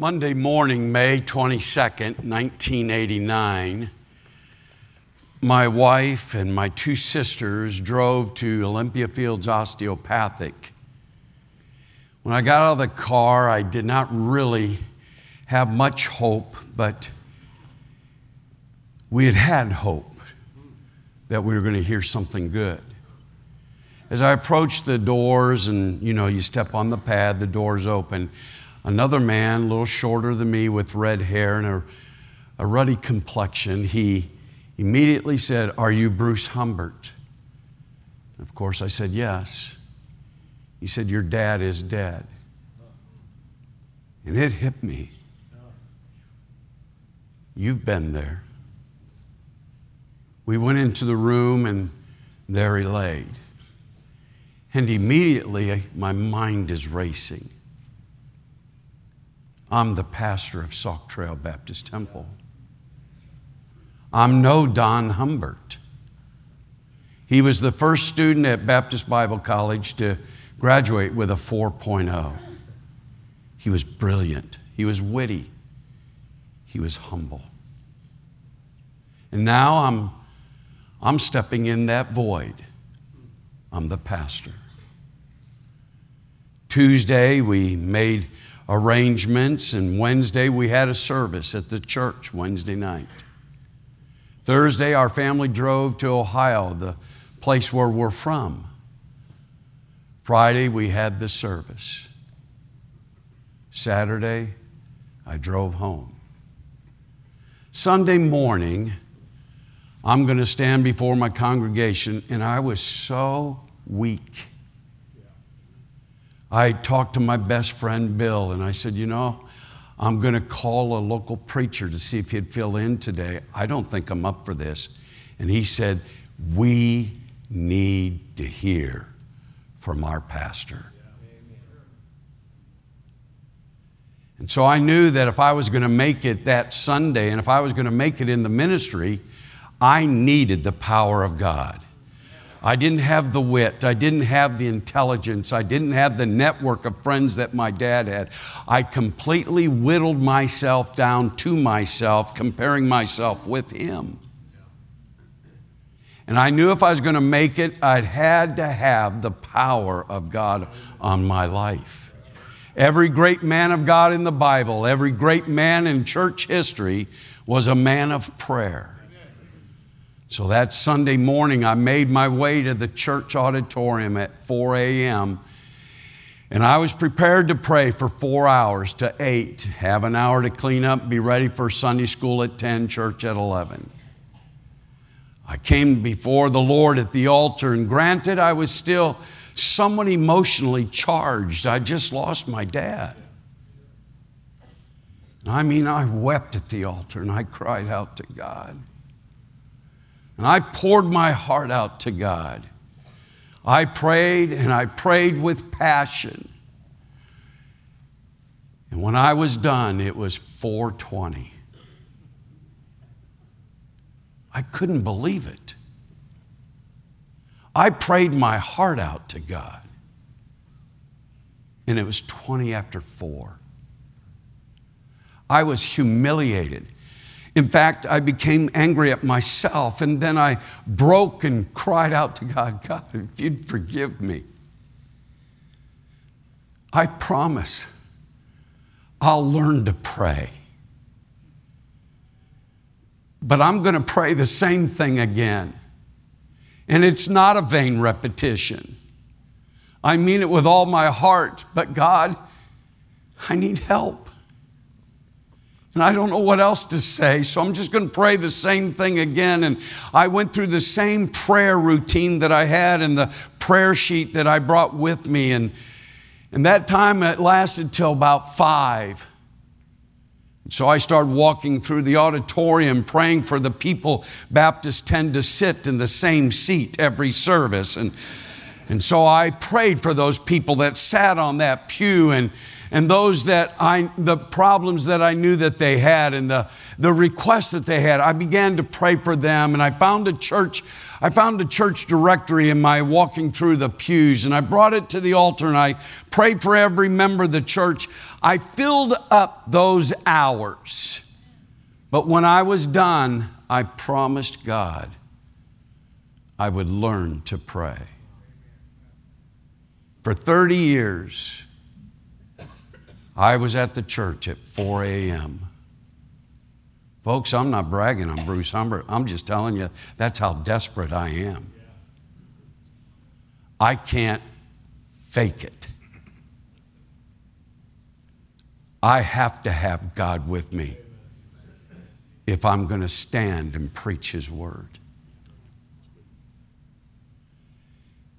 Monday morning, May 22nd, 1989, my wife and my two sisters drove to Olympia Fields Osteopathic. When I got out of the car, I did not really have much hope, but we had had hope that we were going to hear something good. As I approached the doors, and you know, you step on the pad, the doors open another man, a little shorter than me, with red hair and a, a ruddy complexion, he immediately said, Are you Bruce Humbert? Of course, I said, Yes. He said, Your dad is dead. And it hit me. You've been there. We went into the room, and there he laid. And immediately, my mind is racing. I'm the pastor of Sauk Trail Baptist Temple. I'm no Don Humbert. He was the first student at Baptist Bible College to graduate with a 4.0. He was brilliant, he was witty, he was humble. And now I'm, I'm stepping in that void. I'm the pastor. Tuesday, we made arrangements, and Wednesday we had a service at the church Wednesday night. Thursday, our family drove to Ohio, the place where we're from. Friday, we had the service. Saturday, I drove home. Sunday morning, I'm going to stand before my congregation, and I was so weak. I talked to my best friend Bill and I said, You know, I'm going to call a local preacher to see if he'd fill in today. I don't think I'm up for this. And he said, We need to hear from our pastor. And so I knew that if I was going to make it that Sunday and if I was going to make it in the ministry, I needed the power of God. I didn't have the wit. I didn't have the intelligence. I didn't have the network of friends that my dad had. I completely whittled myself down to myself, comparing myself with him. And I knew if I was going to make it, I'd had to have the power of God on my life. Every great man of God in the Bible, every great man in church history was a man of prayer. So that Sunday morning, I made my way to the church auditorium at 4 a.m. And I was prepared to pray for four hours to eight, have an hour to clean up, be ready for Sunday school at 10, church at 11. I came before the Lord at the altar, and granted, I was still somewhat emotionally charged. I just lost my dad. I mean, I wept at the altar and I cried out to God. And I poured my heart out to God. I prayed and I prayed with passion. And when I was done, it was 420. I couldn't believe it. I prayed my heart out to God. And it was 20 after 4. I was humiliated. In fact, I became angry at myself, and then I broke and cried out to God God, if you'd forgive me, I promise I'll learn to pray. But I'm going to pray the same thing again. And it's not a vain repetition. I mean it with all my heart, but God, I need help. And I don't know what else to say, so I'm just going to pray the same thing again. And I went through the same prayer routine that I had in the prayer sheet that I brought with me. And, and that time it lasted till about five. So I started walking through the auditorium praying for the people. Baptists tend to sit in the same seat every service. And And so I prayed for those people that sat on that pew and, and those that I, the problems that I knew that they had and the, the requests that they had. I began to pray for them and I found a church. I found a church directory in my walking through the pews and I brought it to the altar and I prayed for every member of the church. I filled up those hours. But when I was done, I promised God I would learn to pray. For 30 years, I was at the church at 4 a.m. Folks, I'm not bragging on Bruce Humbert. I'm just telling you that's how desperate I am. I can't fake it. I have to have God with me if I'm going to stand and preach His word.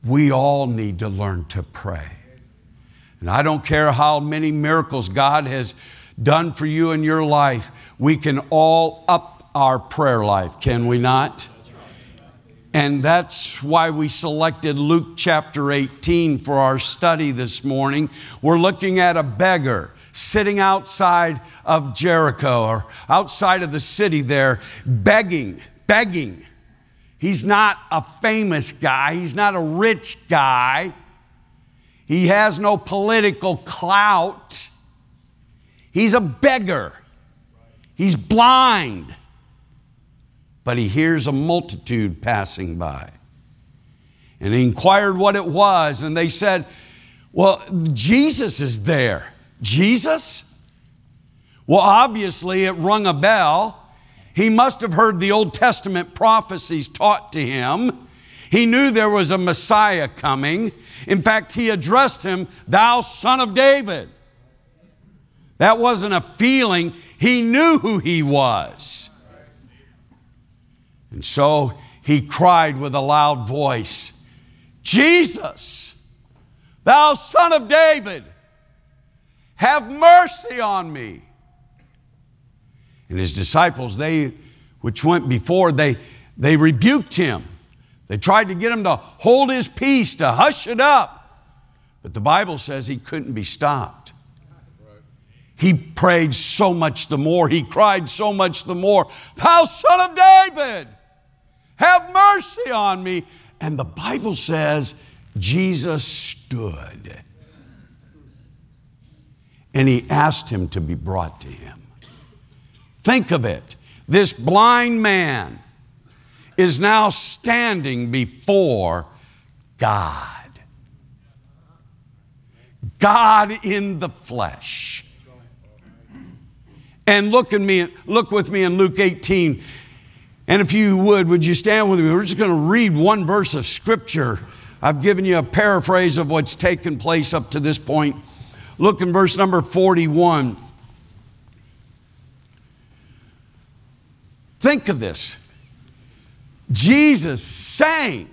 We all need to learn to pray. And I don't care how many miracles God has done for you in your life, we can all up our prayer life, can we not? And that's why we selected Luke chapter 18 for our study this morning. We're looking at a beggar sitting outside of Jericho or outside of the city there, begging, begging. He's not a famous guy, he's not a rich guy. He has no political clout. He's a beggar. He's blind. But he hears a multitude passing by. And he inquired what it was, and they said, Well, Jesus is there. Jesus? Well, obviously, it rung a bell. He must have heard the Old Testament prophecies taught to him. He knew there was a Messiah coming. In fact, he addressed him, Thou son of David. That wasn't a feeling, he knew who he was. And so he cried with a loud voice, Jesus, thou son of David, have mercy on me. And his disciples, they which went before, they, they rebuked him. They tried to get him to hold his peace, to hush it up. But the Bible says he couldn't be stopped. He prayed so much the more, he cried so much the more, Thou son of David, have mercy on me. And the Bible says Jesus stood and he asked him to be brought to him. Think of it. This blind man is now standing before God. God in the flesh. And look at me, look with me in Luke 18. And if you would, would you stand with me? We're just going to read one verse of scripture. I've given you a paraphrase of what's taken place up to this point. Look in verse number 41. Think of this. Jesus saying,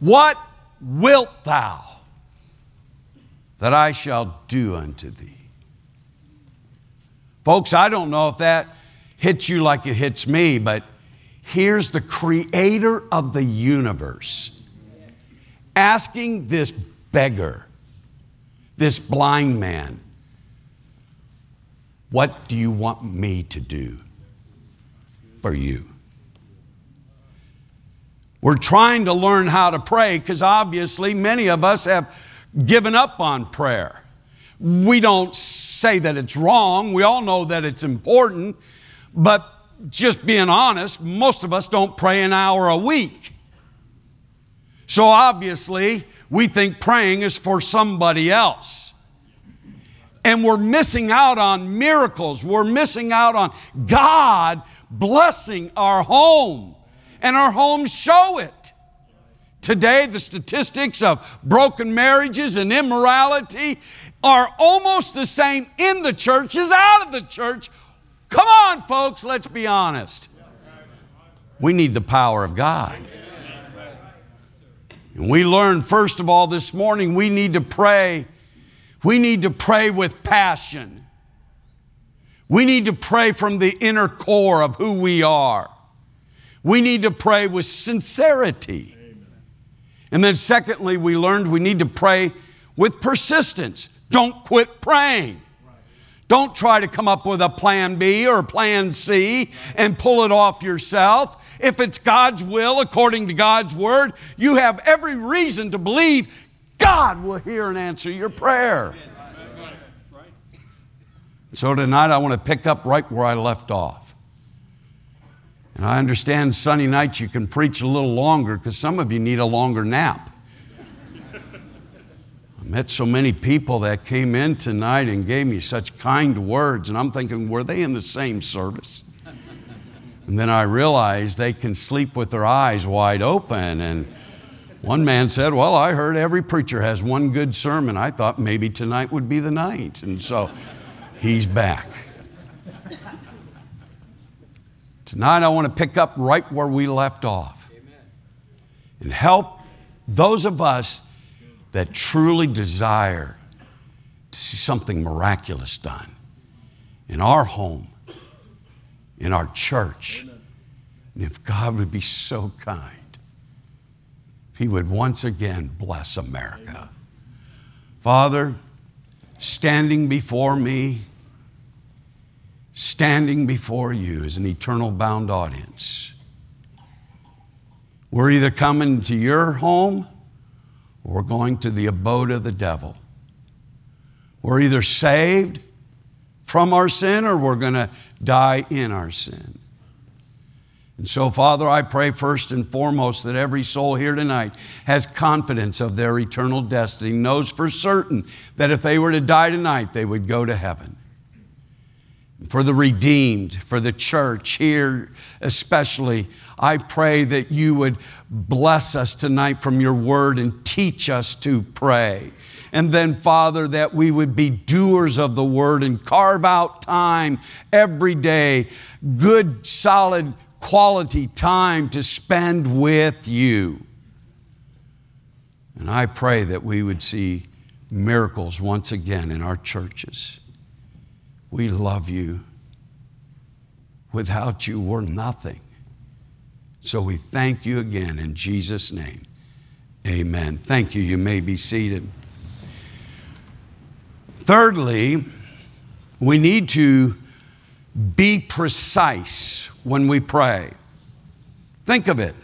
What wilt thou that I shall do unto thee? Folks, I don't know if that hits you like it hits me, but here's the creator of the universe asking this beggar, this blind man, What do you want me to do for you? We're trying to learn how to pray because obviously many of us have given up on prayer. We don't say that it's wrong, we all know that it's important, but just being honest, most of us don't pray an hour a week. So obviously, we think praying is for somebody else. And we're missing out on miracles. We're missing out on God blessing our home and our homes show it. Today, the statistics of broken marriages and immorality are almost the same in the church as out of the church. Come on, folks, let's be honest. We need the power of God. And we learned, first of all, this morning, we need to pray. We need to pray with passion. We need to pray from the inner core of who we are. We need to pray with sincerity. And then, secondly, we learned we need to pray with persistence. Don't quit praying. Don't try to come up with a plan B or plan C and pull it off yourself. If it's God's will according to God's word, you have every reason to believe God will hear and answer your prayer. So tonight I want to pick up right where I left off. And I understand Sunday nights you can preach a little longer because some of you need a longer nap. I met so many people that came in tonight and gave me such kind words, and I'm thinking, were they in the same service? And then I realized they can sleep with their eyes wide open. And one man said, Well, I heard every preacher has one good sermon. I thought maybe tonight would be the night. And so he's back. Tonight, I want to pick up right where we left off and help those of us that truly desire to see something miraculous done in our home, in our church. And if God would be so kind, if He would once again bless America. Father, standing before me, standing before you as an eternal bound audience. We're either coming to your home or we're going to the abode of the devil. We're either saved from our sin or we're going to die in our sin. And so, Father, I pray first and foremost that every soul here tonight has confidence of their eternal destiny, knows for certain that if they were to die tonight, they would go to heaven. For the redeemed, for the church here especially, I pray that you would bless us tonight from your word and teach us to pray. And then, Father, that we would be doers of the word and carve out time every day, good, solid, quality time to spend with you. And I pray that we would see miracles once again in our churches. We love you. Without you, we're nothing. So we thank you again in Jesus' name. Amen. Thank you. You may be seated. Thirdly, we need to be precise when we pray. Think of it.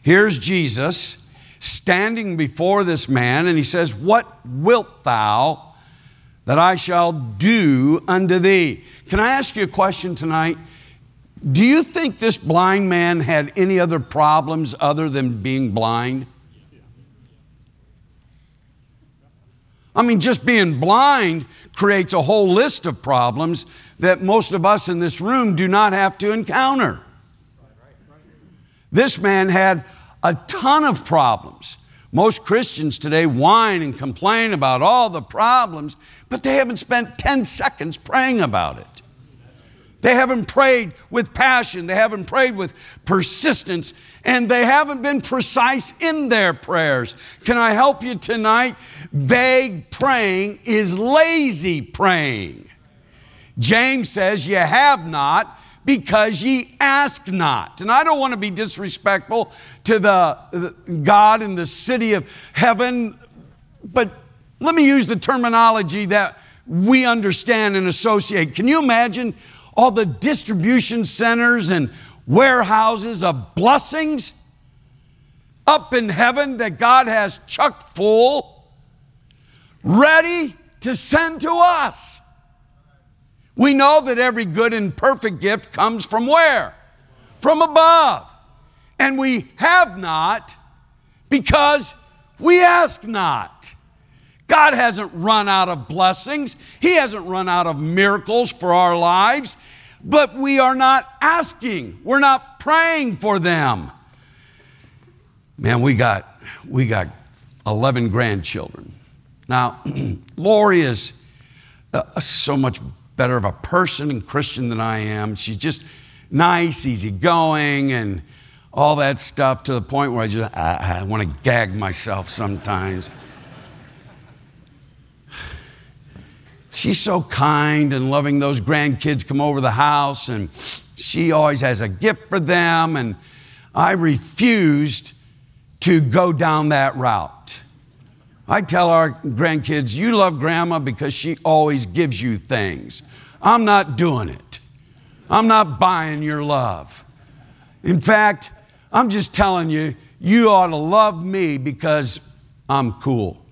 Here's Jesus standing before this man, and he says, What wilt thou that I shall do unto thee? Can I ask you a question tonight? Do you think this blind man had any other problems other than being blind? I mean, just being blind creates a whole list of problems that most of us in this room do not have to encounter. This man had a ton of problems. Most Christians today whine and complain about all the problems, but they haven't spent 10 seconds praying about it. They haven't prayed with passion. They haven't prayed with persistence. And they haven't been precise in their prayers. Can I help you tonight? Vague praying is lazy praying. James says, You have not because ye ask not. And I don't want to be disrespectful to the, the God in the city of heaven, but let me use the terminology that we understand and associate. Can you imagine all the distribution centers and warehouses of blessings up in heaven that God has chucked full, ready to send to us. We know that every good and perfect gift comes from where? From above. And we have not because we ask not. God hasn't run out of blessings, He hasn't run out of miracles for our lives, but we are not asking, we're not praying for them. Man, we got, we got 11 grandchildren. Now, Lori is uh, so much better of a person and Christian than I am. She's just nice, easygoing, and all that stuff to the point where I just I, I want to gag myself sometimes. She's so kind and loving. Those grandkids come over the house, and she always has a gift for them. And I refused to go down that route. I tell our grandkids, you love grandma because she always gives you things. I'm not doing it. I'm not buying your love. In fact, I'm just telling you, you ought to love me because I'm cool.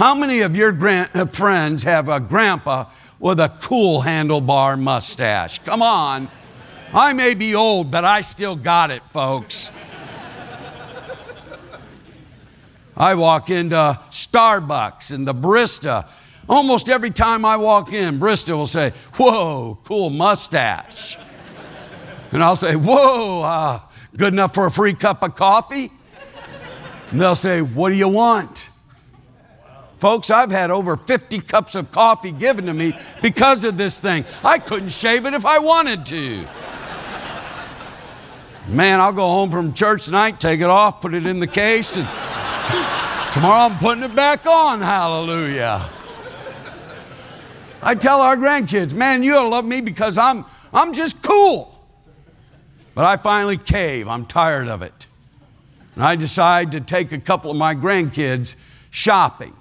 How many of your grand- uh, friends have a grandpa with a cool handlebar mustache? Come on. I may be old, but I still got it, folks. I walk into Starbucks and the barista, almost every time I walk in, barista will say, Whoa, cool mustache. And I'll say, Whoa, uh, good enough for a free cup of coffee? And they'll say, What do you want? Folks, I've had over 50 cups of coffee given to me because of this thing. I couldn't shave it if I wanted to. Man, I'll go home from church tonight, take it off, put it in the case, and Tomorrow I'm putting it back on. Hallelujah. I tell our grandkids, man, you'll love me because I'm, I'm just cool. But I finally cave. I'm tired of it. And I decide to take a couple of my grandkids shopping.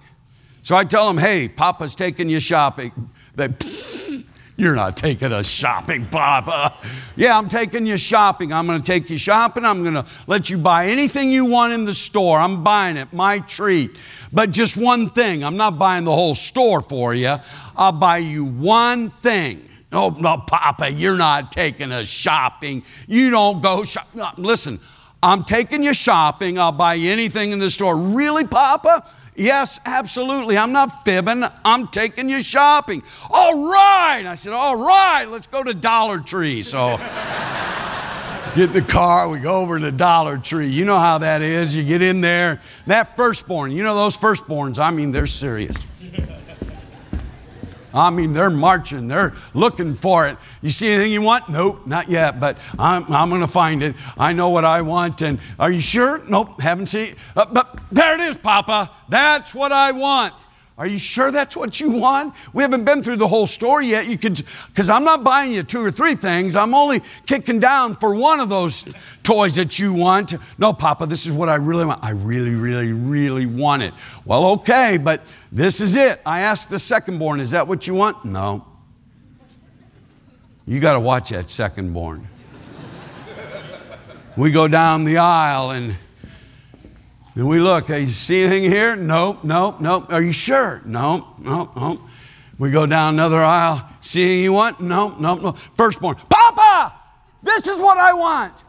So I tell them, hey, Papa's taking you shopping. They, you're not taking us shopping, Papa. Yeah, I'm taking you shopping. I'm going to take you shopping. I'm going to let you buy anything you want in the store. I'm buying it, my treat. But just one thing. I'm not buying the whole store for you. I'll buy you one thing. Oh, no, Papa, you're not taking us shopping. You don't go shopping. Listen, I'm taking you shopping. I'll buy you anything in the store. Really, Papa? Yes, absolutely. I'm not fibbing. I'm taking you shopping. All right. I said, All right, let's go to Dollar Tree. So get in the car, we go over to Dollar Tree. You know how that is. You get in there, that firstborn, you know those firstborns, I mean, they're serious. I mean, they're marching, they're looking for it. You see anything you want? Nope, not yet, but I'm, I'm going to find it. I know what I want. And are you sure? Nope, haven't seen it. Uh, but there it is, Papa. That's what I want. Are you sure that's what you want? We haven't been through the whole story yet. You could, because I'm not buying you two or three things. I'm only kicking down for one of those toys that you want. No, Papa, this is what I really want. I really, really, really want it. Well, okay, but this is it. I asked the second born, is that what you want? No. You got to watch that second born. we go down the aisle and and we look, hey, you see anything here? Nope, nope, nope. Are you sure? No, no, no. We go down another aisle. See anything you want? No, no, no. Firstborn, Papa, this is what I want.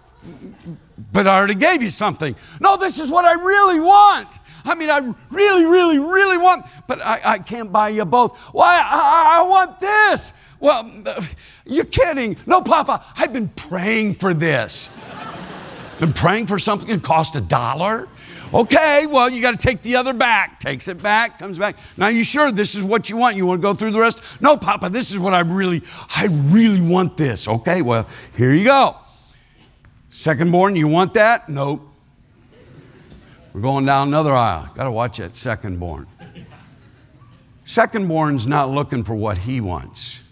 But I already gave you something. No, this is what I really want. I mean, I really, really, really want, but I, I can't buy you both. Why? I, I want this. Well, you're kidding. No, Papa, I've been praying for this. been praying for something that cost a dollar? Okay, well, you got to take the other back. Takes it back, comes back. Now, you sure this is what you want? You want to go through the rest? No, Papa, this is what I really, I really want this. Okay, well, here you go. Second born, you want that? Nope. We're going down another aisle. Got to watch that second born. Second born's not looking for what he wants.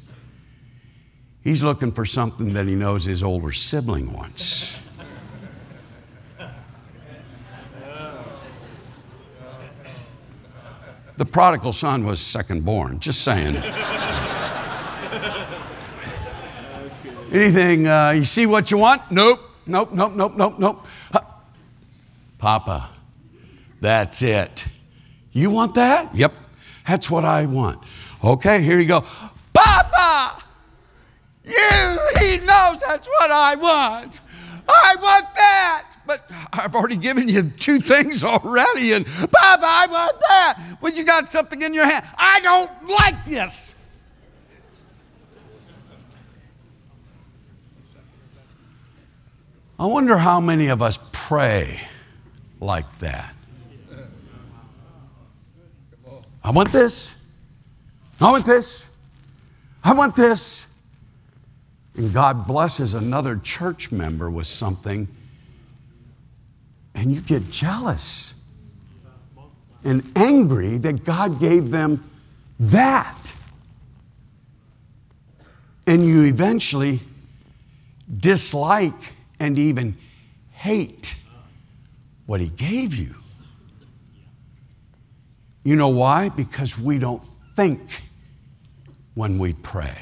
He's looking for something that he knows his older sibling wants. The prodigal son was second born, just saying. Anything, uh, you see what you want? Nope, nope, nope, nope, nope, nope. Papa, that's it. You want that? Yep, that's what I want. Okay, here you go. Papa, you, he knows that's what I want. I want that. But I've already given you two things already. And Papa, I want that. When you got something in your hand. I don't like this. I wonder how many of us pray like that. I want this. I want this. I want this. And God blesses another church member with something, and you get jealous and angry that God gave them that. And you eventually dislike and even hate what He gave you. You know why? Because we don't think when we pray.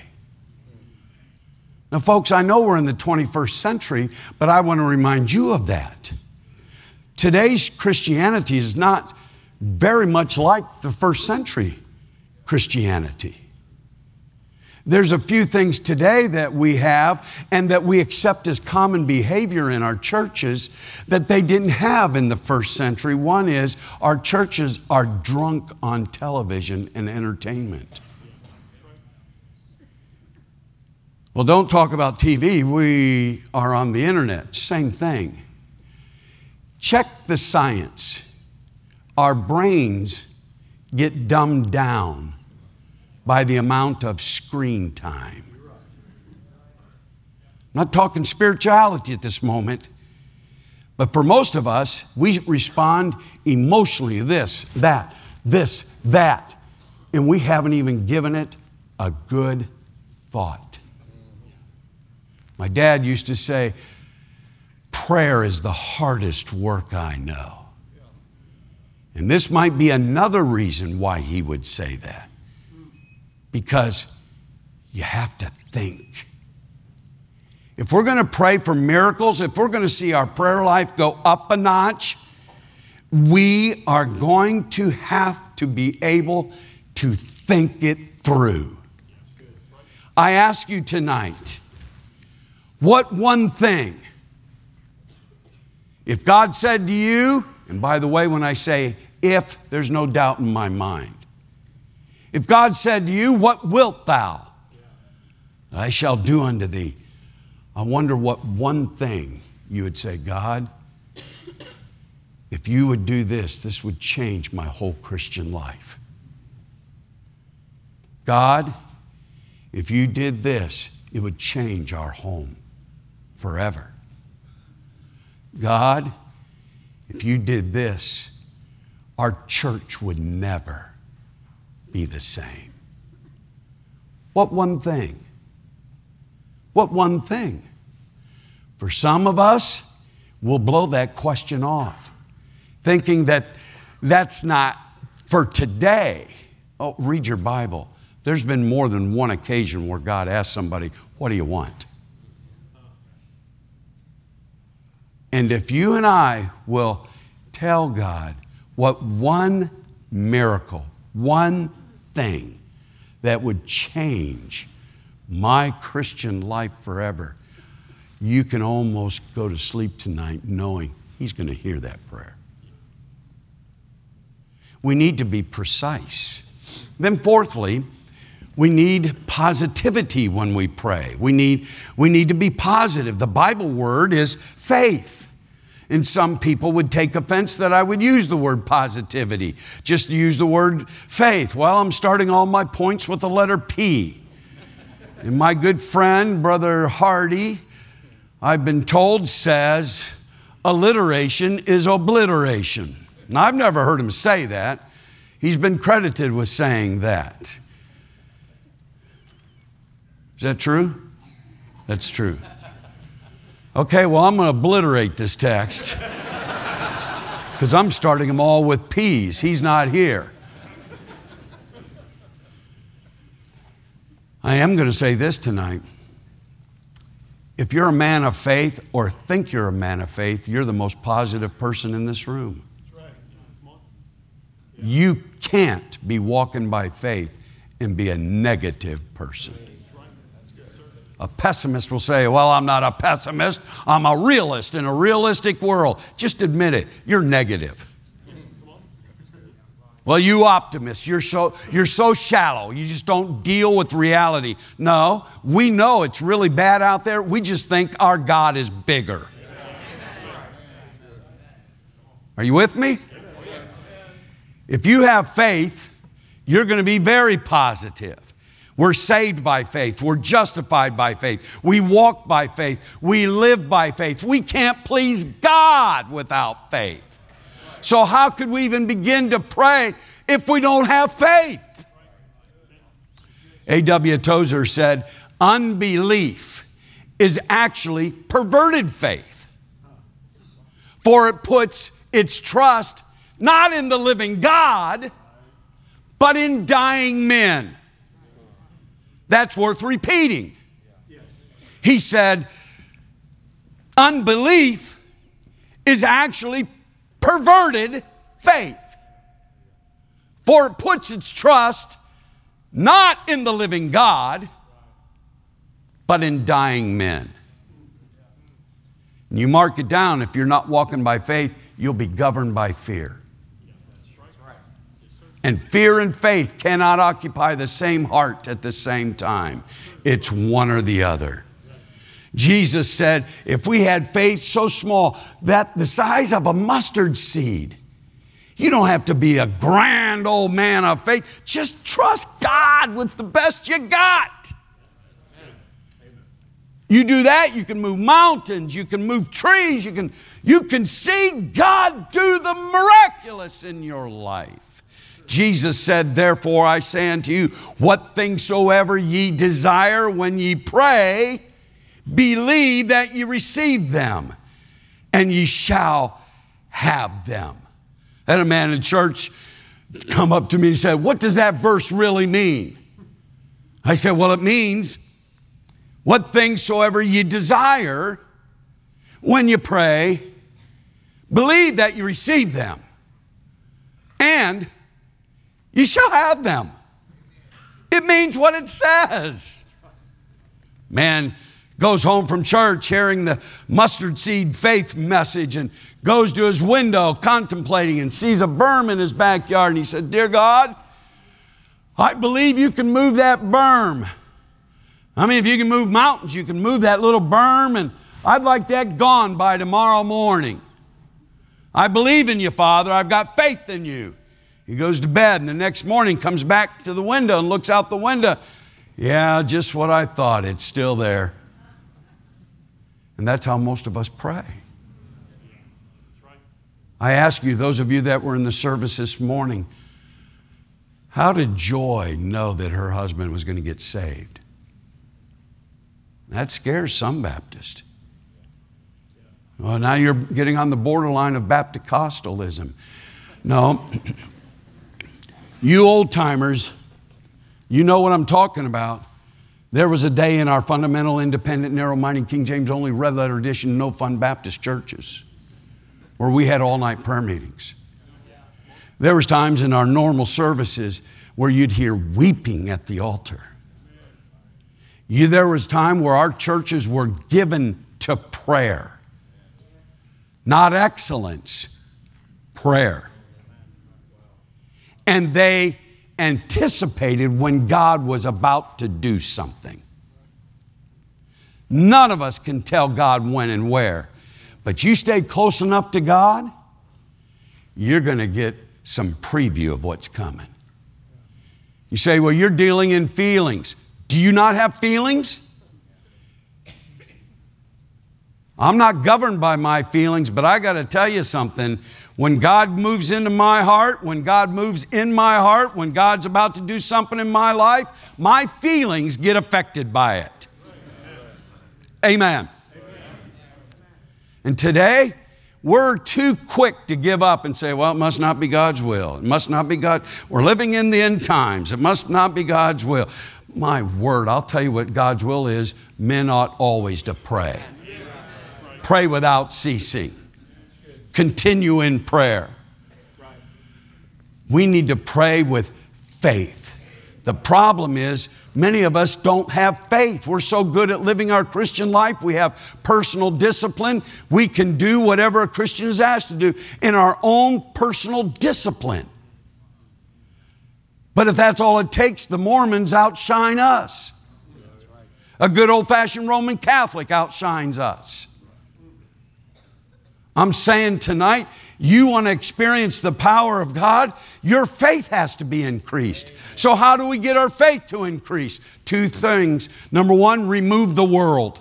Now, folks, I know we're in the 21st century, but I want to remind you of that. Today's Christianity is not very much like the first century Christianity. There's a few things today that we have and that we accept as common behavior in our churches that they didn't have in the first century. One is our churches are drunk on television and entertainment. Well, don't talk about TV. We are on the internet. Same thing. Check the science. Our brains get dumbed down by the amount of screen time. I'm not talking spirituality at this moment, but for most of us, we respond emotionally this, that, this, that, and we haven't even given it a good thought. My dad used to say, Prayer is the hardest work I know. And this might be another reason why he would say that because you have to think. If we're going to pray for miracles, if we're going to see our prayer life go up a notch, we are going to have to be able to think it through. I ask you tonight, what one thing, if God said to you, and by the way, when I say if, there's no doubt in my mind, if God said to you, What wilt thou? I shall do unto thee. I wonder what one thing you would say, God, if you would do this, this would change my whole Christian life. God, if you did this, it would change our home forever. God, if you did this, our church would never be the same. What one thing? What one thing? For some of us, we'll blow that question off, thinking that that's not for today. Oh, read your Bible. There's been more than one occasion where God asked somebody, What do you want? And if you and I will tell God what one miracle, one thing that would change my Christian life forever, you can almost go to sleep tonight knowing He's going to hear that prayer. We need to be precise. Then, fourthly, we need positivity when we pray. We need, we need to be positive. The Bible word is faith. And some people would take offense that I would use the word positivity, just to use the word faith. Well, I'm starting all my points with the letter P. And my good friend, Brother Hardy, I've been told, says alliteration is obliteration. Now, I've never heard him say that. He's been credited with saying that. Is that true? That's true. Okay, well, I'm going to obliterate this text because I'm starting them all with P's. He's not here. I am going to say this tonight. If you're a man of faith or think you're a man of faith, you're the most positive person in this room. You can't be walking by faith and be a negative person. A pessimist will say, Well, I'm not a pessimist, I'm a realist in a realistic world. Just admit it, you're negative. Well, you optimists, you're so, you're so shallow. You just don't deal with reality. No, we know it's really bad out there. We just think our God is bigger. Are you with me? If you have faith, you're going to be very positive. We're saved by faith. We're justified by faith. We walk by faith. We live by faith. We can't please God without faith. So, how could we even begin to pray if we don't have faith? A.W. Tozer said, unbelief is actually perverted faith. For it puts its trust not in the living God, but in dying men. That's worth repeating. He said, unbelief is actually perverted faith. For it puts its trust not in the living God, but in dying men. And you mark it down if you're not walking by faith, you'll be governed by fear. And fear and faith cannot occupy the same heart at the same time. It's one or the other. Jesus said, if we had faith so small that the size of a mustard seed, you don't have to be a grand old man of faith. Just trust God with the best you got. You do that, you can move mountains, you can move trees, you can, you can see God do the miraculous in your life. Jesus said, Therefore I say unto you, what things soever ye desire when ye pray, believe that ye receive them, and ye shall have them. And a man in church come up to me and said, What does that verse really mean? I said, Well, it means what things soever ye desire when you pray, believe that you receive them, and you shall have them. It means what it says. Man goes home from church hearing the mustard seed faith message and goes to his window contemplating and sees a berm in his backyard. And he said, Dear God, I believe you can move that berm. I mean, if you can move mountains, you can move that little berm, and I'd like that gone by tomorrow morning. I believe in you, Father. I've got faith in you. He goes to bed, and the next morning comes back to the window and looks out the window. Yeah, just what I thought. It's still there. And that's how most of us pray. I ask you, those of you that were in the service this morning, how did Joy know that her husband was going to get saved? That scares some Baptists. Well, now you're getting on the borderline of Bapticostalism. No, you old timers, you know what I'm talking about. There was a day in our fundamental, independent, narrow minded, King James only, red letter edition, no fun Baptist churches where we had all night prayer meetings. There was times in our normal services where you'd hear weeping at the altar. You, there was time where our churches were given to prayer. Not excellence, prayer. And they anticipated when God was about to do something. None of us can tell God when and where, but you stay close enough to God, you're going to get some preview of what's coming. You say, well, you're dealing in feelings. Do you not have feelings? I'm not governed by my feelings, but I got to tell you something. When God moves into my heart, when God moves in my heart, when God's about to do something in my life, my feelings get affected by it. Amen. Amen. And today, we're too quick to give up and say, well, it must not be God's will. It must not be God. We're living in the end times. It must not be God's will. My word, I'll tell you what God's will is. Men ought always to pray. Pray without ceasing. Continue in prayer. We need to pray with faith. The problem is, many of us don't have faith. We're so good at living our Christian life. We have personal discipline. We can do whatever a Christian is asked to do in our own personal discipline. But if that's all it takes, the Mormons outshine us. A good old fashioned Roman Catholic outshines us. I'm saying tonight, you want to experience the power of God, your faith has to be increased. So, how do we get our faith to increase? Two things. Number one, remove the world.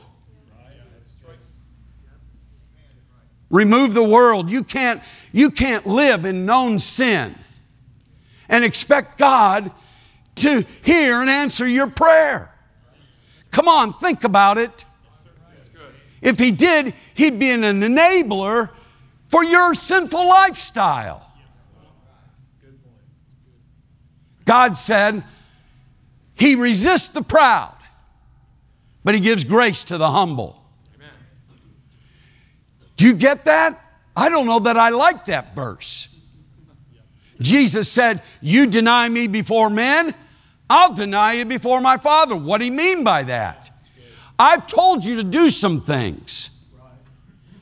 Remove the world. You can't, you can't live in known sin and expect God to hear and answer your prayer. Come on, think about it. If He did, He'd be an enabler for your sinful lifestyle. God said, He resists the proud, but He gives grace to the humble. Do you get that? I don't know that I like that verse. Jesus said, You deny me before men, I'll deny you before my Father. What do you mean by that? I've told you to do some things.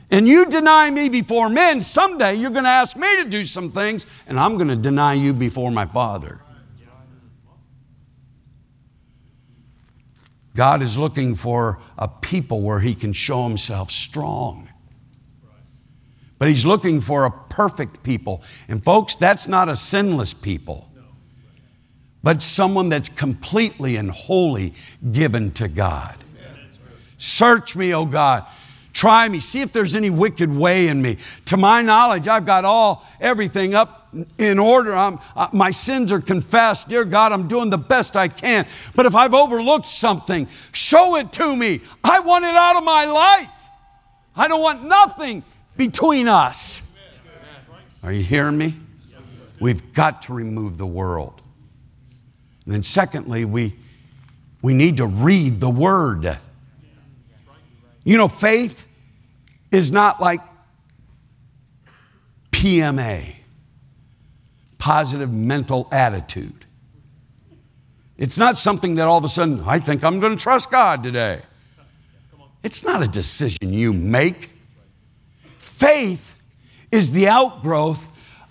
And you deny me before men, someday you're going to ask me to do some things, and I'm going to deny you before my Father. God is looking for a people where He can show Himself strong. But He's looking for a perfect people. And folks, that's not a sinless people, but someone that's completely and wholly given to God. Search me, O God. Try me. See if there's any wicked way in me. To my knowledge, I've got all, everything up in order. Uh, my sins are confessed. Dear God, I'm doing the best I can. But if I've overlooked something, show it to me. I want it out of my life. I don't want nothing between us. Are you hearing me? We've got to remove the world. And then, secondly, we, we need to read the Word. You know, faith is not like PMA, positive mental attitude. It's not something that all of a sudden, I think I'm going to trust God today. It's not a decision you make. Faith is the outgrowth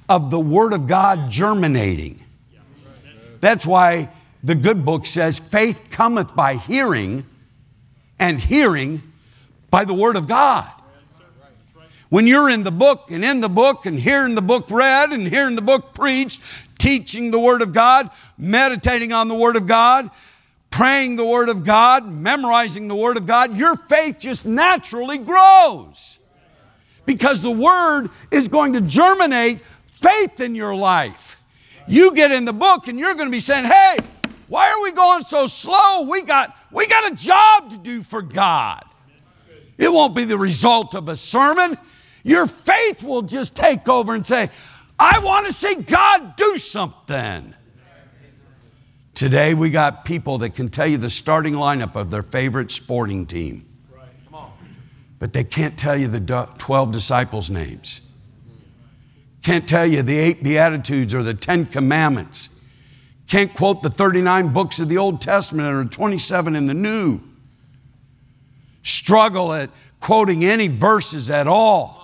of the Word of God germinating. That's why the good book says faith cometh by hearing, and hearing by the Word of God. When you're in the book and in the book and hearing the book read and hearing the book preached, teaching the Word of God, meditating on the Word of God, praying the Word of God, memorizing the Word of God, your faith just naturally grows because the Word is going to germinate faith in your life. You get in the book and you're going to be saying, hey, why are we going so slow? We got, we got a job to do for God. It won't be the result of a sermon. Your faith will just take over and say, I want to see God do something. Today, we got people that can tell you the starting lineup of their favorite sporting team, but they can't tell you the 12 disciples' names. Can't tell you the eight Beatitudes or the Ten Commandments. Can't quote the 39 books of the Old Testament or 27 in the New struggle at quoting any verses at all.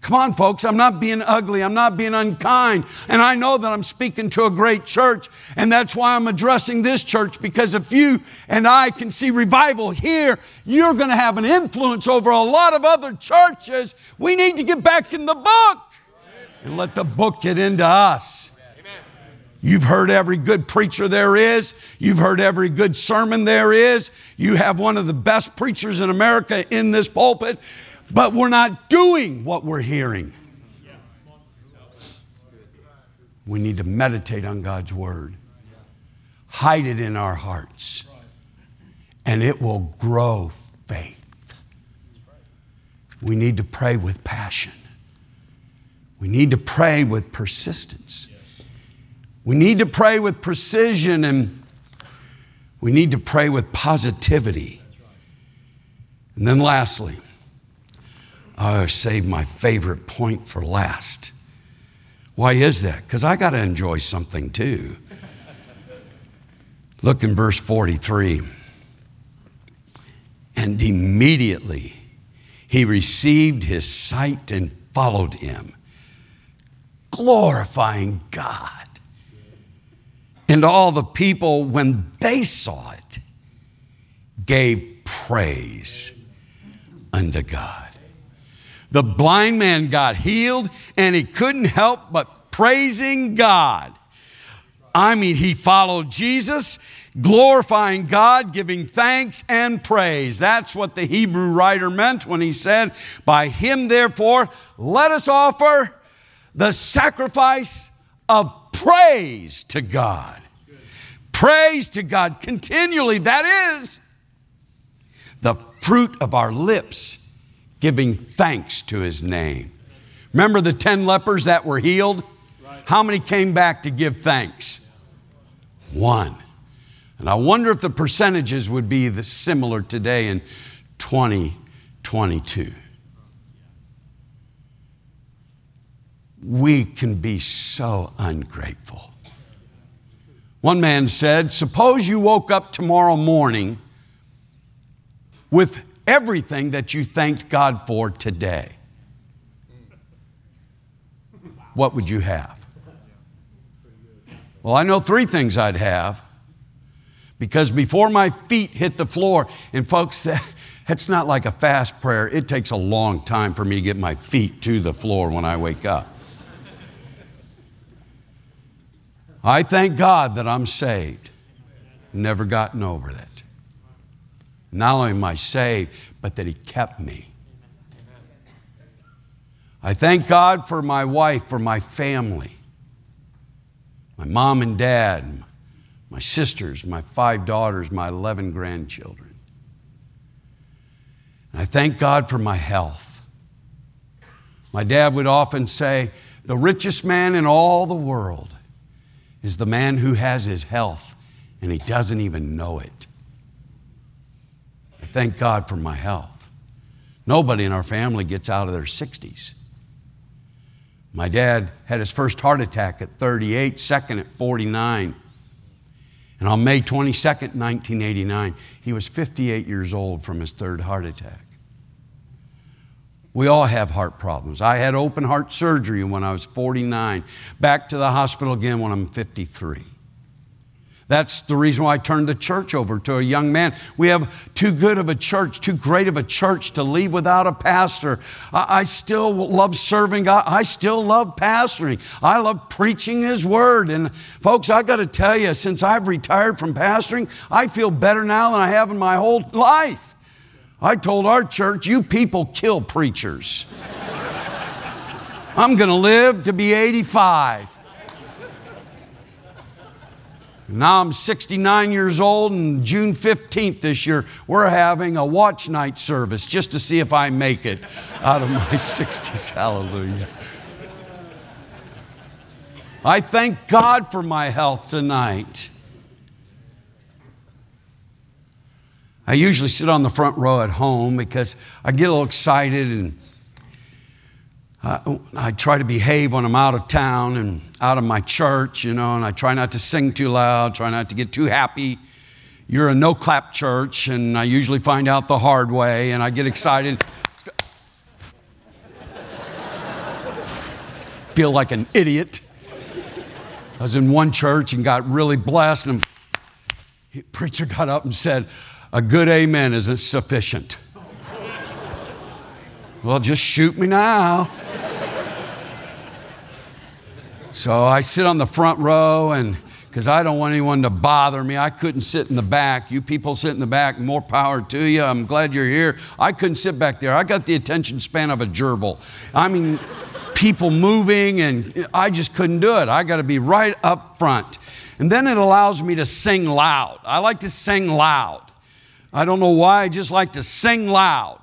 Come on, folks, I'm not being ugly. I'm not being unkind. And I know that I'm speaking to a great church, and that's why I'm addressing this church because if you and I can see revival here, you're going to have an influence over a lot of other churches. We need to get back in the book and let the book get into us. You've heard every good preacher there is. You've heard every good sermon there is. You have one of the best preachers in America in this pulpit, but we're not doing what we're hearing. We need to meditate on God's word, hide it in our hearts, and it will grow faith. We need to pray with passion. We need to pray with persistence. We need to pray with precision and we need to pray with positivity. And then, lastly, I save my favorite point for last. Why is that? Because I got to enjoy something too. Look in verse 43. And immediately he received his sight and followed him, glorifying God. And all the people, when they saw it, gave praise unto God. The blind man got healed, and he couldn't help but praising God. I mean, he followed Jesus, glorifying God, giving thanks and praise. That's what the Hebrew writer meant when he said, By him, therefore, let us offer the sacrifice of praise to God. Praise to God continually. That is the fruit of our lips, giving thanks to his name. Remember the 10 lepers that were healed? How many came back to give thanks? One. And I wonder if the percentages would be similar today in 2022. We can be so ungrateful. One man said, Suppose you woke up tomorrow morning with everything that you thanked God for today. What would you have? Well, I know three things I'd have because before my feet hit the floor, and folks, that's not like a fast prayer. It takes a long time for me to get my feet to the floor when I wake up. I thank God that I'm saved. Never gotten over that. Not only am I saved, but that He kept me. I thank God for my wife, for my family, my mom and dad, my sisters, my five daughters, my 11 grandchildren. And I thank God for my health. My dad would often say, The richest man in all the world is the man who has his health and he doesn't even know it. I thank God for my health. Nobody in our family gets out of their 60s. My dad had his first heart attack at 38, second at 49. And on May 22nd, 1989, he was 58 years old from his third heart attack. We all have heart problems. I had open heart surgery when I was 49, back to the hospital again when I'm 53. That's the reason why I turned the church over to a young man. We have too good of a church, too great of a church to leave without a pastor. I, still love serving God. I still love pastoring. I love preaching His Word. And folks, I got to tell you, since I've retired from pastoring, I feel better now than I have in my whole life. I told our church, you people kill preachers. I'm going to live to be 85. Now I'm 69 years old, and June 15th this year, we're having a watch night service just to see if I make it out of my 60s. Hallelujah. I thank God for my health tonight. I usually sit on the front row at home because I get a little excited and I, I, try to behave when I'm out of town and out of my church, you know, and I try not to sing too loud, try not to get too happy. You're a no clap church, and I usually find out the hard way, and I get excited. Feel like an idiot. I was in one church and got really blessed, and the preacher got up and said, A good amen isn't sufficient. well, just shoot me now. So I sit on the front row and because I don't want anyone to bother me. I couldn't sit in the back. You people sit in the back, more power to you. I'm glad you're here. I couldn't sit back there. I got the attention span of a gerbil. I mean, people moving, and I just couldn't do it. I got to be right up front. And then it allows me to sing loud. I like to sing loud. I don't know why, I just like to sing loud.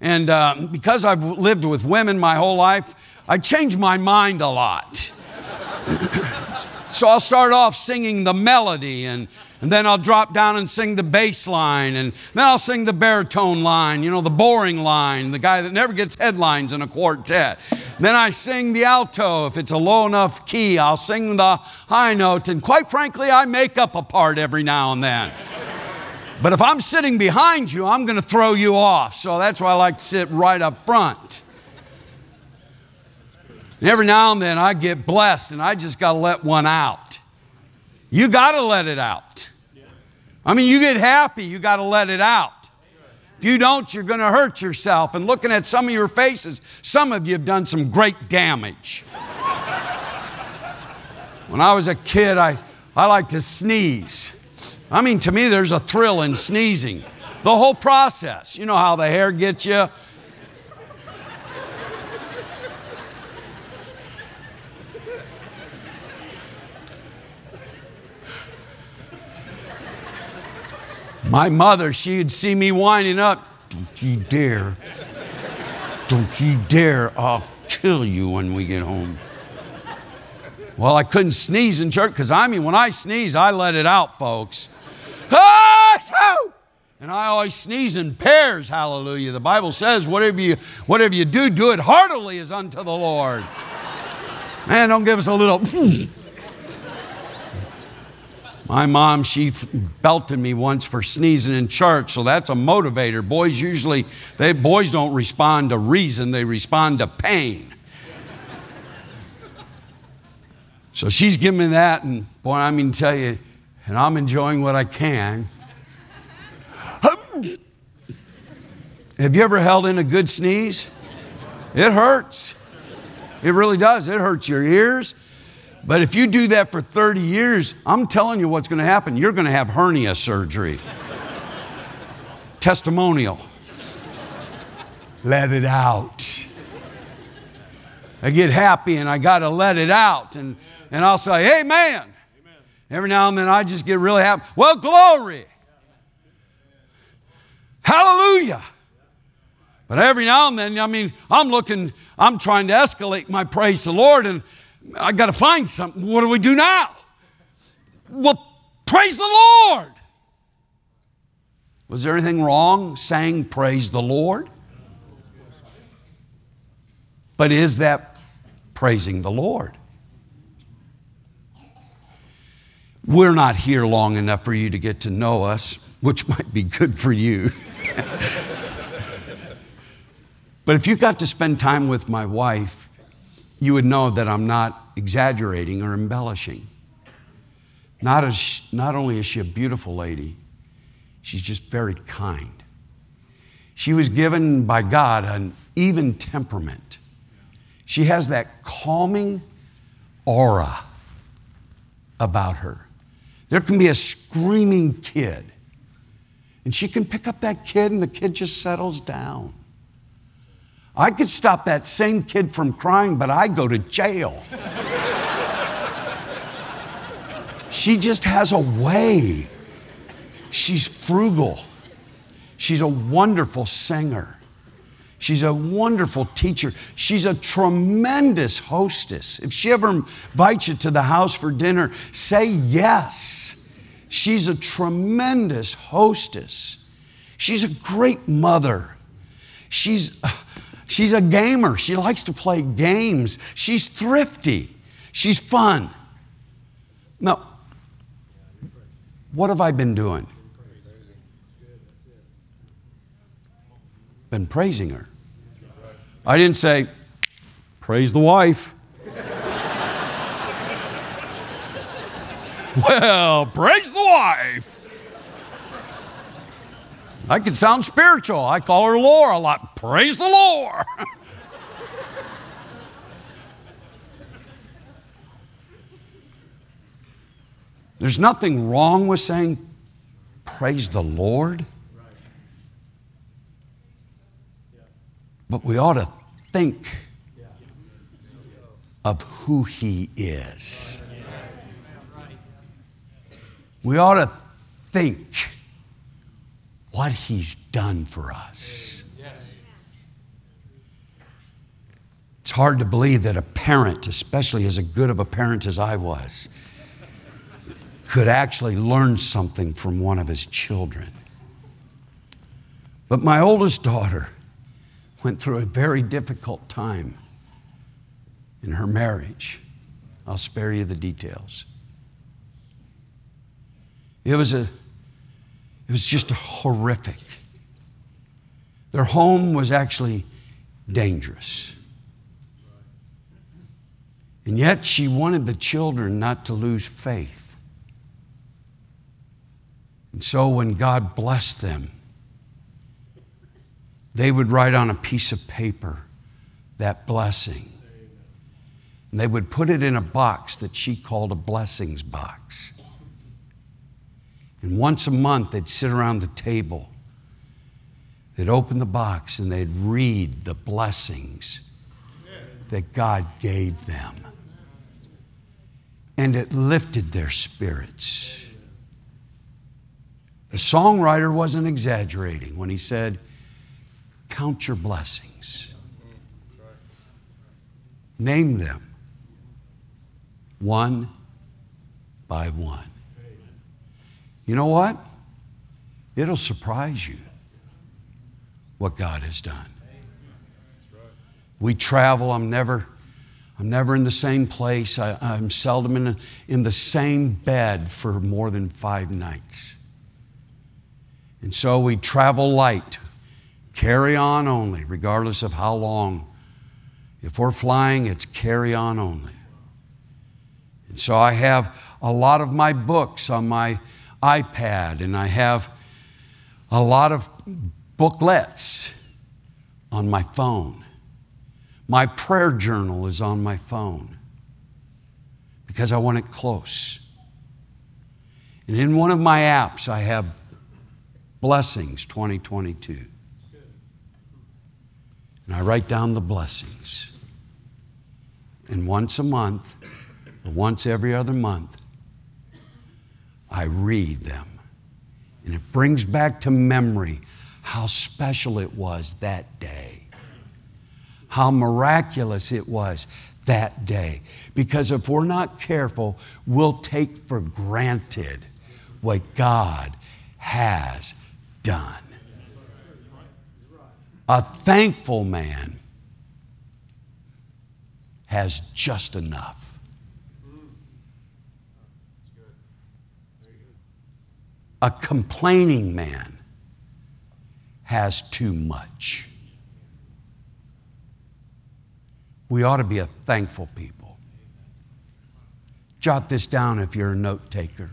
And uh, because I've lived with women my whole life, I change my mind a lot. so I'll start off singing the melody and, and then I'll drop down and sing the bass line and then I'll sing the baritone line, you know, the boring line, the guy that never gets headlines in a quartet. Then I sing the alto. If it's a low enough key, I'll sing the high note. And quite frankly, I make up a part every now and then. But if I'm sitting behind you, I'm going to throw you off. So that's why I like to sit right up front. And every now and then I get blessed and I just got to let one out. You got to let it out. I mean, you get happy, you got to let it out. If you don't, you're going to hurt yourself. And looking at some of your faces, some of you have done some great damage. when I was a kid, I, I liked to sneeze. I mean, to me, there's a thrill in sneezing. The whole process. You know how the hair gets you, My mother, she'd see me winding up. Don't you dare. Don't you dare. I'll kill you when we get home. well, I couldn't sneeze in church because I mean, when I sneeze, I let it out, folks. And I always sneeze in pairs, hallelujah. The Bible says, whatever you, whatever you do, do it heartily as unto the Lord. Man, don't give us a little. Hmm. My mom, she belted me once for sneezing in church, so that's a motivator. Boys usually, they boys don't respond to reason, they respond to pain. so she's giving me that, and boy, I mean, to tell you, and I'm enjoying what I can. Have you ever held in a good sneeze? It hurts. It really does. It hurts your ears. But if you do that for 30 years, I'm telling you what's going to happen. You're going to have hernia surgery. Testimonial. Let it out. I get happy and I got to let it out. And, and I'll say, Amen. Every now and then I just get really happy. Well, glory. Hallelujah. But every now and then, I mean, I'm looking, I'm trying to escalate my praise to the Lord, and I got to find something. What do we do now? Well, praise the Lord. Was there anything wrong saying praise the Lord? But is that praising the Lord? We're not here long enough for you to get to know us, which might be good for you. But if you got to spend time with my wife, you would know that I'm not exaggerating or embellishing. Not, as, not only is she a beautiful lady, she's just very kind. She was given by God an even temperament. She has that calming aura about her. There can be a screaming kid, and she can pick up that kid, and the kid just settles down. I could stop that same kid from crying, but I go to jail. she just has a way. She's frugal. She's a wonderful singer. She's a wonderful teacher. She's a tremendous hostess. If she ever invites you to the house for dinner, say yes. She's a tremendous hostess. She's a great mother. She's She's a gamer. She likes to play games. She's thrifty. She's fun. Now, what have I been doing? Been praising her. I didn't say, praise the wife. well, praise the wife. I could sound spiritual. I call her Laura a lot. Praise the Lord. There's nothing wrong with saying, Praise the Lord. But we ought to think of who He is. We ought to think what He's done for us. It's hard to believe that a parent, especially as good of a parent as I was, could actually learn something from one of his children. But my oldest daughter went through a very difficult time in her marriage. I'll spare you the details. It was a it was just horrific. Their home was actually dangerous. And yet she wanted the children not to lose faith. And so when God blessed them, they would write on a piece of paper that blessing. And they would put it in a box that she called a blessings box. And once a month, they'd sit around the table. They'd open the box and they'd read the blessings that God gave them. And it lifted their spirits. The songwriter wasn't exaggerating when he said, Count your blessings. Name them one by one. You know what? It'll surprise you what God has done. We travel, I'm never. I'm never in the same place. I, am seldom in, in the same bed for more than five nights. And so we travel light, carry on only, regardless of how long. If we're flying, it's carry on only. And so I have a lot of my books on my iPad, and I have a lot of booklets on my phone. My prayer journal is on my phone because I want it close. And in one of my apps, I have Blessings 2022. And I write down the blessings. And once a month, or once every other month, I read them. And it brings back to memory how special it was that day how miraculous it was that day. Because if we're not careful, we'll take for granted what God has done. A thankful man has just enough. A complaining man has too much. We ought to be a thankful people. Jot this down if you're a note taker.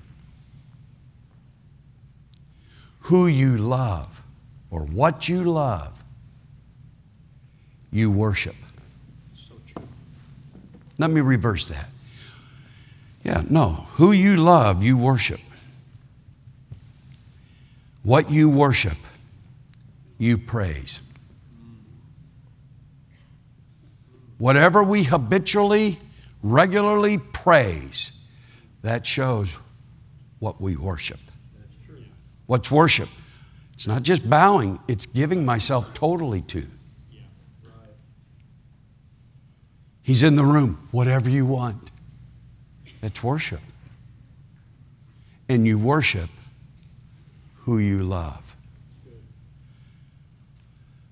Who you love or what you love, you worship. So Let me reverse that. Yeah, no. Who you love, you worship. What you worship, you praise. Whatever we habitually, regularly praise, that shows what we worship. What's worship? It's not just bowing, it's giving myself totally to. He's in the room, whatever you want. It's worship. And you worship who you love.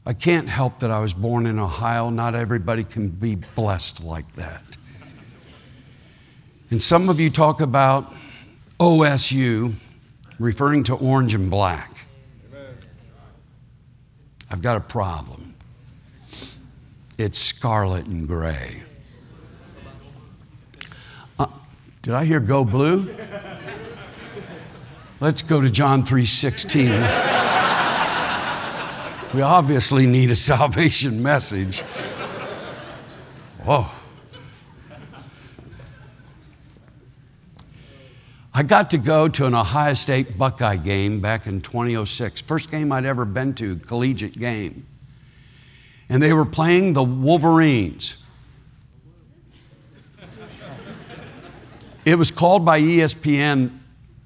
I can't help that I was born in Ohio. Not everybody can be blessed like that. And some of you talk about OSU, referring to orange and black. I've got a problem. It's scarlet and gray. Uh, did I hear go blue? Let's go to John 3:16. We obviously need a salvation message. Whoa. I got to go to an Ohio State Buckeye game back in 2006. First game I'd ever been to, collegiate game. And they were playing the Wolverines. It was called by ESPN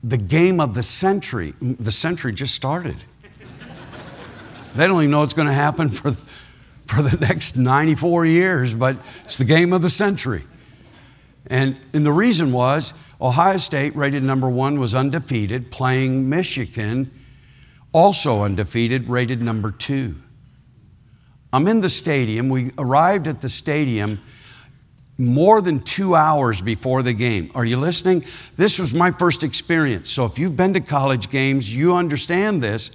the game of the century. Mm, the century just started. They don't even know what's going to happen for, for the next 94 years, but it's the game of the century. And, and the reason was Ohio State, rated number one, was undefeated, playing Michigan, also undefeated, rated number two. I'm in the stadium. We arrived at the stadium more than two hours before the game. Are you listening? This was my first experience. So if you've been to college games, you understand this.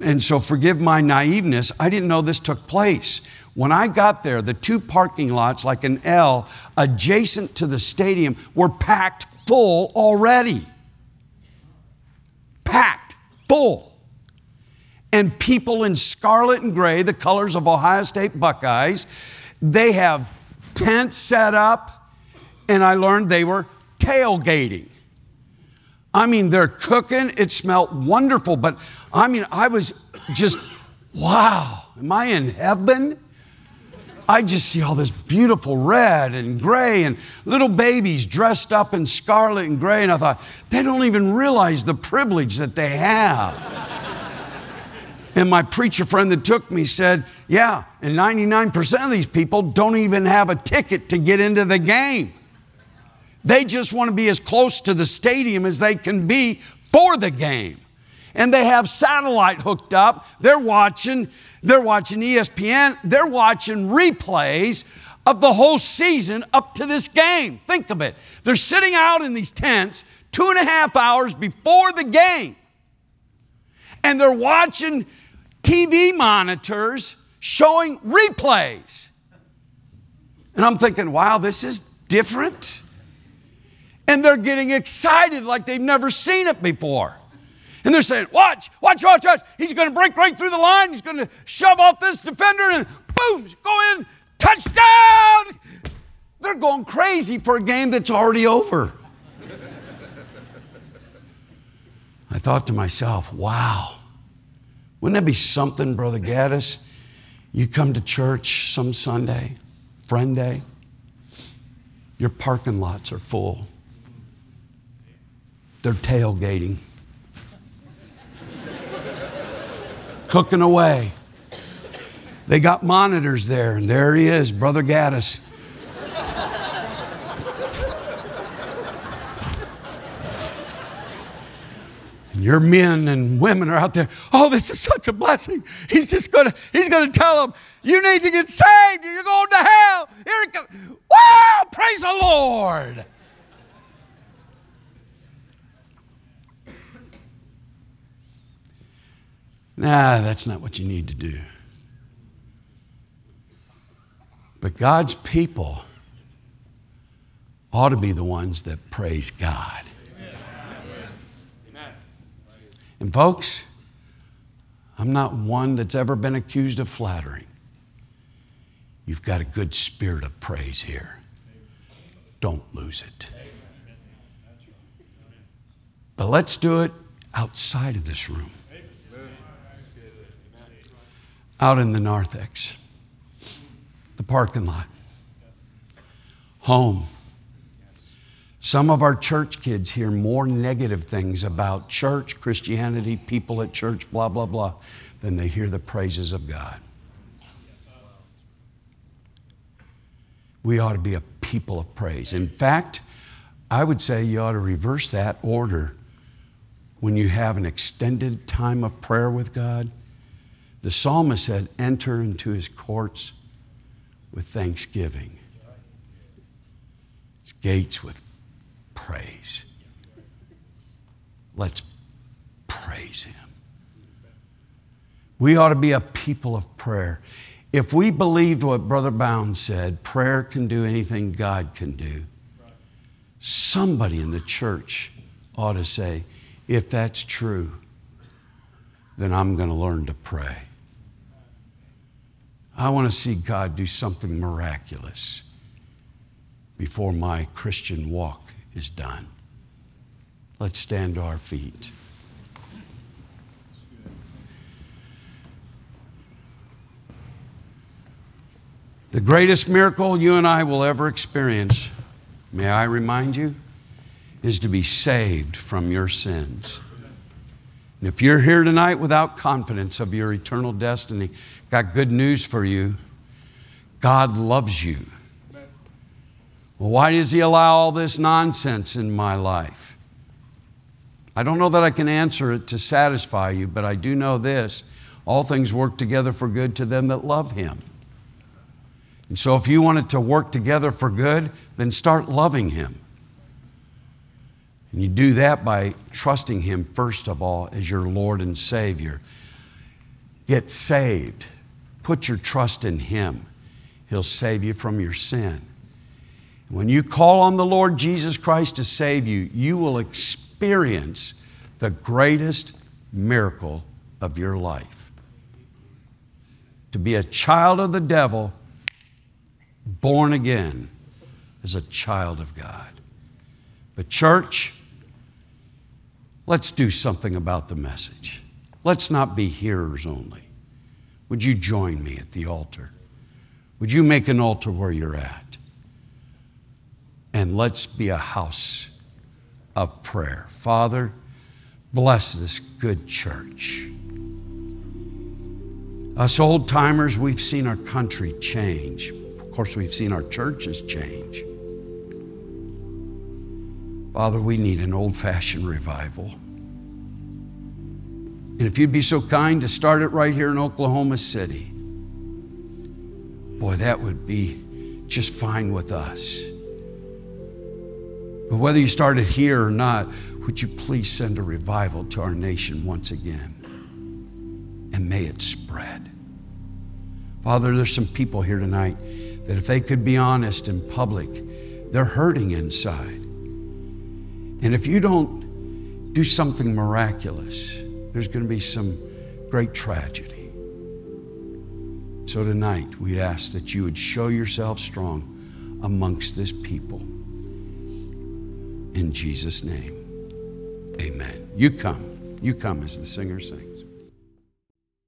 And so, forgive my naiveness, I didn't know this took place. When I got there, the two parking lots, like an L, adjacent to the stadium, were packed full already. Packed full. And people in scarlet and gray, the colors of Ohio State Buckeyes, they have tents set up, and I learned they were tailgating. I mean, they're cooking. It smelled wonderful, but I mean, I was just, wow, am I in heaven? I just see all this beautiful red and gray and little babies dressed up in scarlet and gray. And I thought, they don't even realize the privilege that they have. And my preacher friend that took me said, Yeah, and 99% of these people don't even have a ticket to get into the game. They just want to be as close to the stadium as they can be for the game. And they have satellite hooked up. They're watching, they're watching ESPN, they're watching replays of the whole season up to this game. Think of it. They're sitting out in these tents two and a half hours before the game. And they're watching TV monitors showing replays. And I'm thinking, wow, this is different. And they're getting excited like they've never seen it before. And they're saying, watch, watch, watch, watch. He's going to break right through the line. He's going to shove off this defender and boom, go in, touchdown. They're going crazy for a game that's already over. I thought to myself, wow, wouldn't that be something, Brother Gaddis? You come to church some Sunday, friend day, your parking lots are full. They're tailgating, cooking away. They got monitors there, and there he is, Brother Gaddis. Your men and women are out there. Oh, this is such a blessing. He's just gonna, he's gonna tell them, you need to get saved or you're going to hell. Here it comes. Wow, praise the Lord. Nah, that's not what you need to do. But God's people ought to be the ones that praise God. And folks, I'm not one that's ever been accused of flattering. You've got a good spirit of praise here. Don't lose it. But let's do it outside of this room. Out in the narthex, the parking lot, home some of our church kids hear more negative things about church, Christianity, people at church, blah, blah, blah, than they hear the praises of God. We ought to be a people of praise. In fact, I would say you ought to reverse that order when you have an extended time of prayer with God. The psalmist said, Enter into his courts with thanksgiving, his gates with praise. Let's praise Him. We ought to be a people of prayer. If we believed what Brother Bound said, prayer can do anything God can do, somebody in the church ought to say, if that's true, then I'm going to learn to pray. I want to see God do something miraculous before my Christian walk is done. Let's stand to our feet. The greatest miracle you and I will ever experience, may I remind you, is to be saved from your sins. And if you're here tonight without confidence of your eternal destiny, got good news for you. God loves you. Well, why does He allow all this nonsense in my life? I don't know that I can answer it to satisfy you, but I do know this all things work together for good to them that love Him. And so, if you want it to work together for good, then start loving Him. And you do that by trusting Him, first of all, as your Lord and Savior. Get saved. Put your trust in Him. He'll save you from your sin. When you call on the Lord Jesus Christ to save you, you will experience the greatest miracle of your life. To be a child of the devil, born again as a child of God. But, church, let's do something about the message. Let's not be hearers only. Would you join me at the altar? Would you make an altar where you're at? And let's be a house of prayer. Father, bless this good church. Us old timers, we've seen our country change. Of course, we've seen our churches change. Father, we need an old fashioned revival. And if you'd be so kind to start it right here in Oklahoma City, boy, that would be just fine with us. But whether you started here or not, would you please send a revival to our nation once again? And may it spread. Father, there's some people here tonight that if they could be honest in public, they're hurting inside. And if you don't do something miraculous, there's going to be some great tragedy. So tonight, we ask that you would show yourself strong amongst this people. In Jesus' name, amen. You come. You come as the singer sings.